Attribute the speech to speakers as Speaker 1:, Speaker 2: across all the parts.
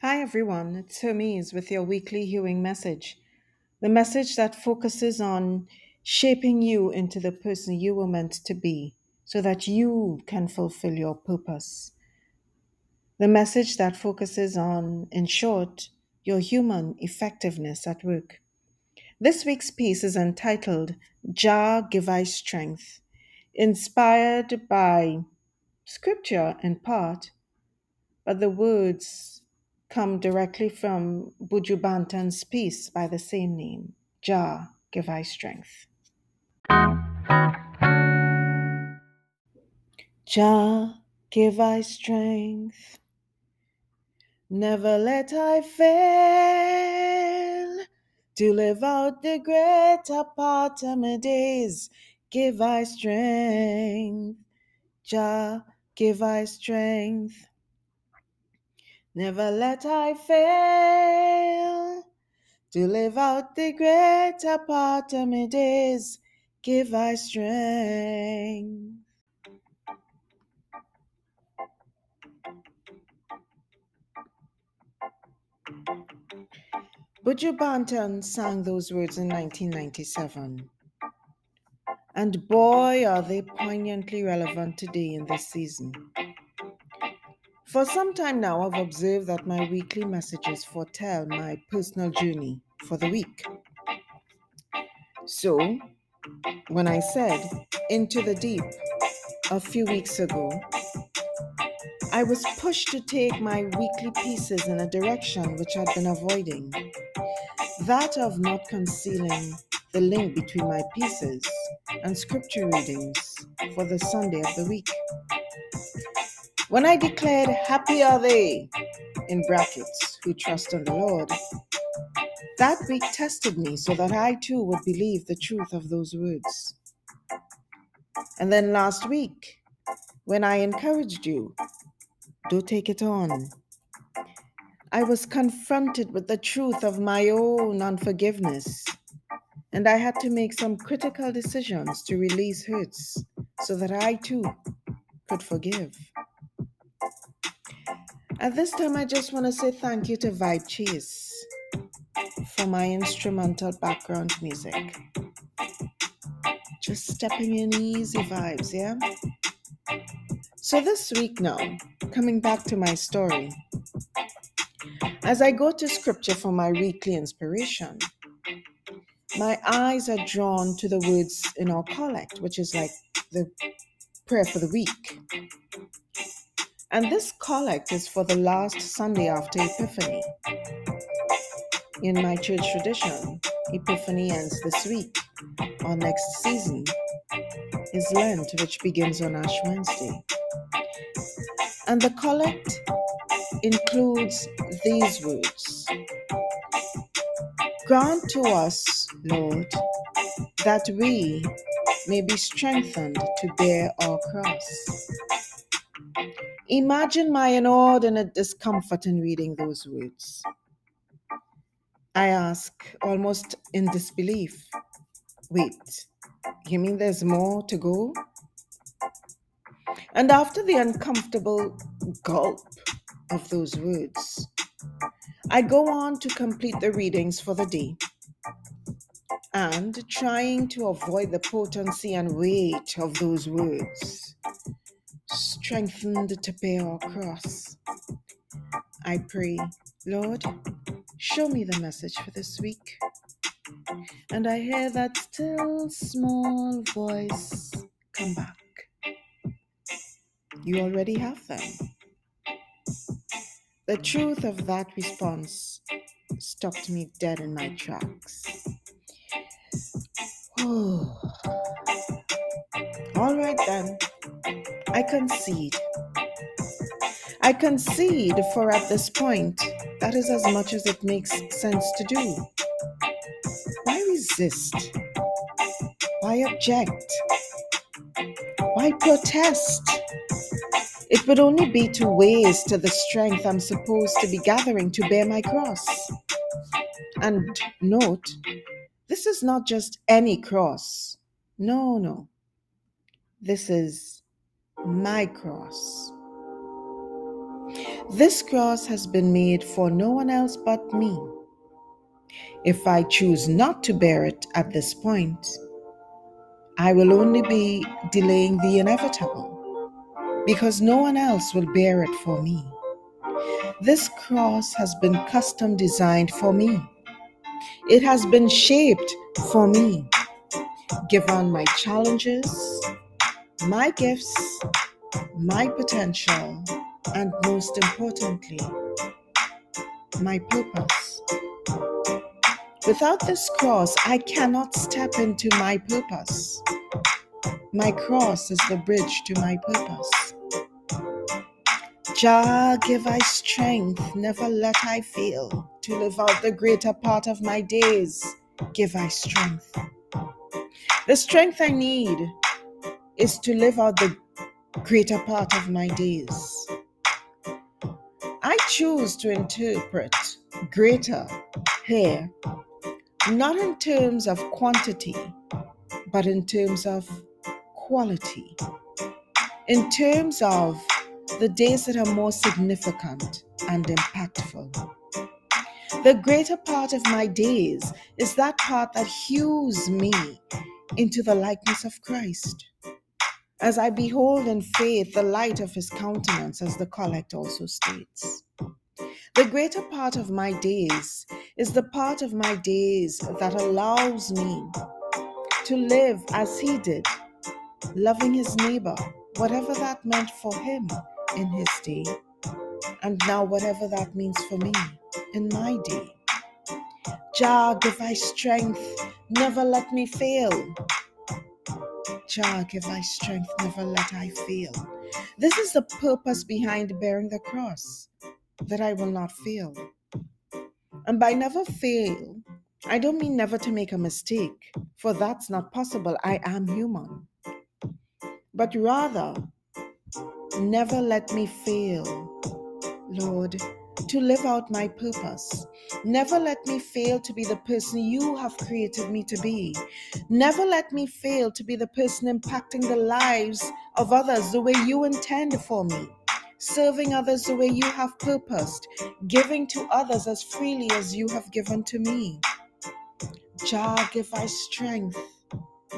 Speaker 1: Hi everyone, it's Hermes with your weekly Hewing message. The message that focuses on shaping you into the person you were meant to be so that you can fulfill your purpose. The message that focuses on, in short, your human effectiveness at work. This week's piece is entitled Jah Give I Strength, inspired by scripture in part, but the words come directly from Buju Banton's piece by the same name, Jah, give I strength. Jah, give I strength, never let I fail to live out the greater part of my days. Give I strength, Jah, give I strength. Never let I fail to live out the greater part of my days. Give I strength. Buju Banton sang those words in 1997. And boy, are they poignantly relevant today in this season. For some time now, I've observed that my weekly messages foretell my personal journey for the week. So, when I said into the deep a few weeks ago, I was pushed to take my weekly pieces in a direction which I'd been avoiding that of not concealing the link between my pieces and scripture readings for the Sunday of the week. When I declared, Happy are they, in brackets, who trust in the Lord, that week tested me so that I too would believe the truth of those words. And then last week, when I encouraged you, do take it on, I was confronted with the truth of my own unforgiveness. And I had to make some critical decisions to release hurts so that I too could forgive. At this time, I just want to say thank you to Vibe Cheese for my instrumental background music. Just stepping in easy vibes, yeah? So, this week now, coming back to my story, as I go to scripture for my weekly inspiration, my eyes are drawn to the words in our collect, which is like the prayer for the week. And this collect is for the last Sunday after Epiphany. In my church tradition, Epiphany ends this week. Our next season is Lent, which begins on Ash Wednesday. And the collect includes these words Grant to us, Lord, that we may be strengthened to bear our cross. Imagine my inordinate discomfort in reading those words. I ask, almost in disbelief, wait, you mean there's more to go? And after the uncomfortable gulp of those words, I go on to complete the readings for the day and trying to avoid the potency and weight of those words strengthened to bear our cross. I pray, Lord, show me the message for this week. And I hear that still small voice come back. You already have them. The truth of that response stopped me dead in my tracks. All right then. I concede. I concede, for at this point, that is as much as it makes sense to do. Why resist? Why object? Why protest? It would only be to waste the strength I'm supposed to be gathering to bear my cross. And note, this is not just any cross. No, no. This is my cross. This cross has been made for no one else but me. If I choose not to bear it at this point, I will only be delaying the inevitable because no one else will bear it for me. This cross has been custom designed for me. It has been shaped for me, given my challenges, my gifts, my potential, and most importantly, my purpose. Without this cross, I cannot step into my purpose. My cross is the bridge to my purpose. Jah, give I strength, never let I fail to live out the greater part of my days. Give I strength. The strength I need is to live out the greater part of my days. I choose to interpret greater here not in terms of quantity, but in terms of quality, in terms of the days that are more significant and impactful. The greater part of my days is that part that hews me into the likeness of Christ. As I behold in faith the light of his countenance, as the collect also states. The greater part of my days is the part of my days that allows me to live as he did, loving his neighbor, whatever that meant for him in his day, and now whatever that means for me in my day. Jah, give I strength, never let me fail. Jah, give I strength, never let I fail. This is the purpose behind bearing the cross that I will not fail. And by never fail, I don't mean never to make a mistake, for that's not possible. I am human. But rather, never let me fail, Lord, to live out my purpose. Never let me fail to be the person you have created me to be. Never let me fail to be the person impacting the lives of others the way you intend for me serving others the way you have purposed, giving to others as freely as you have given to me. Jah, give I strength.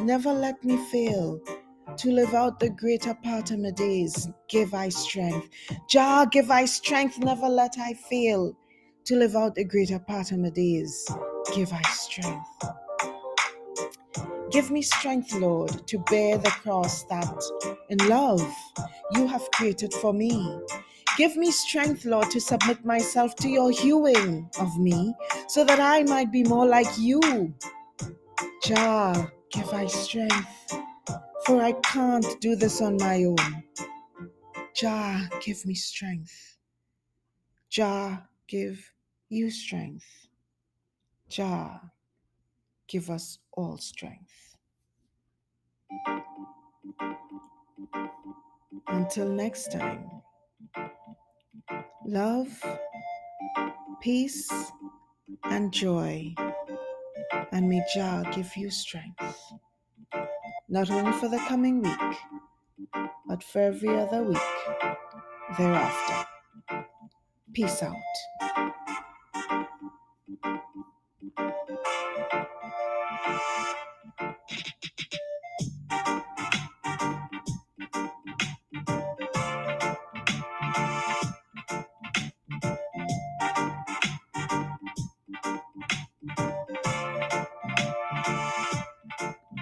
Speaker 1: Never let me fail to live out the greater part of my days. Give I strength. Jah, give I strength. Never let I fail to live out the greater part of my days. Give I strength. Give me strength, Lord, to bear the cross that in love you have created for me. Give me strength, Lord, to submit myself to your hewing of me so that I might be more like you. Jah, give I strength, for I can't do this on my own. Jah, give me strength. Jah, give you strength. Jah, give us all strength. Until next time, love, peace, and joy, and may Jah give you strength, not only for the coming week, but for every other week thereafter. Peace out.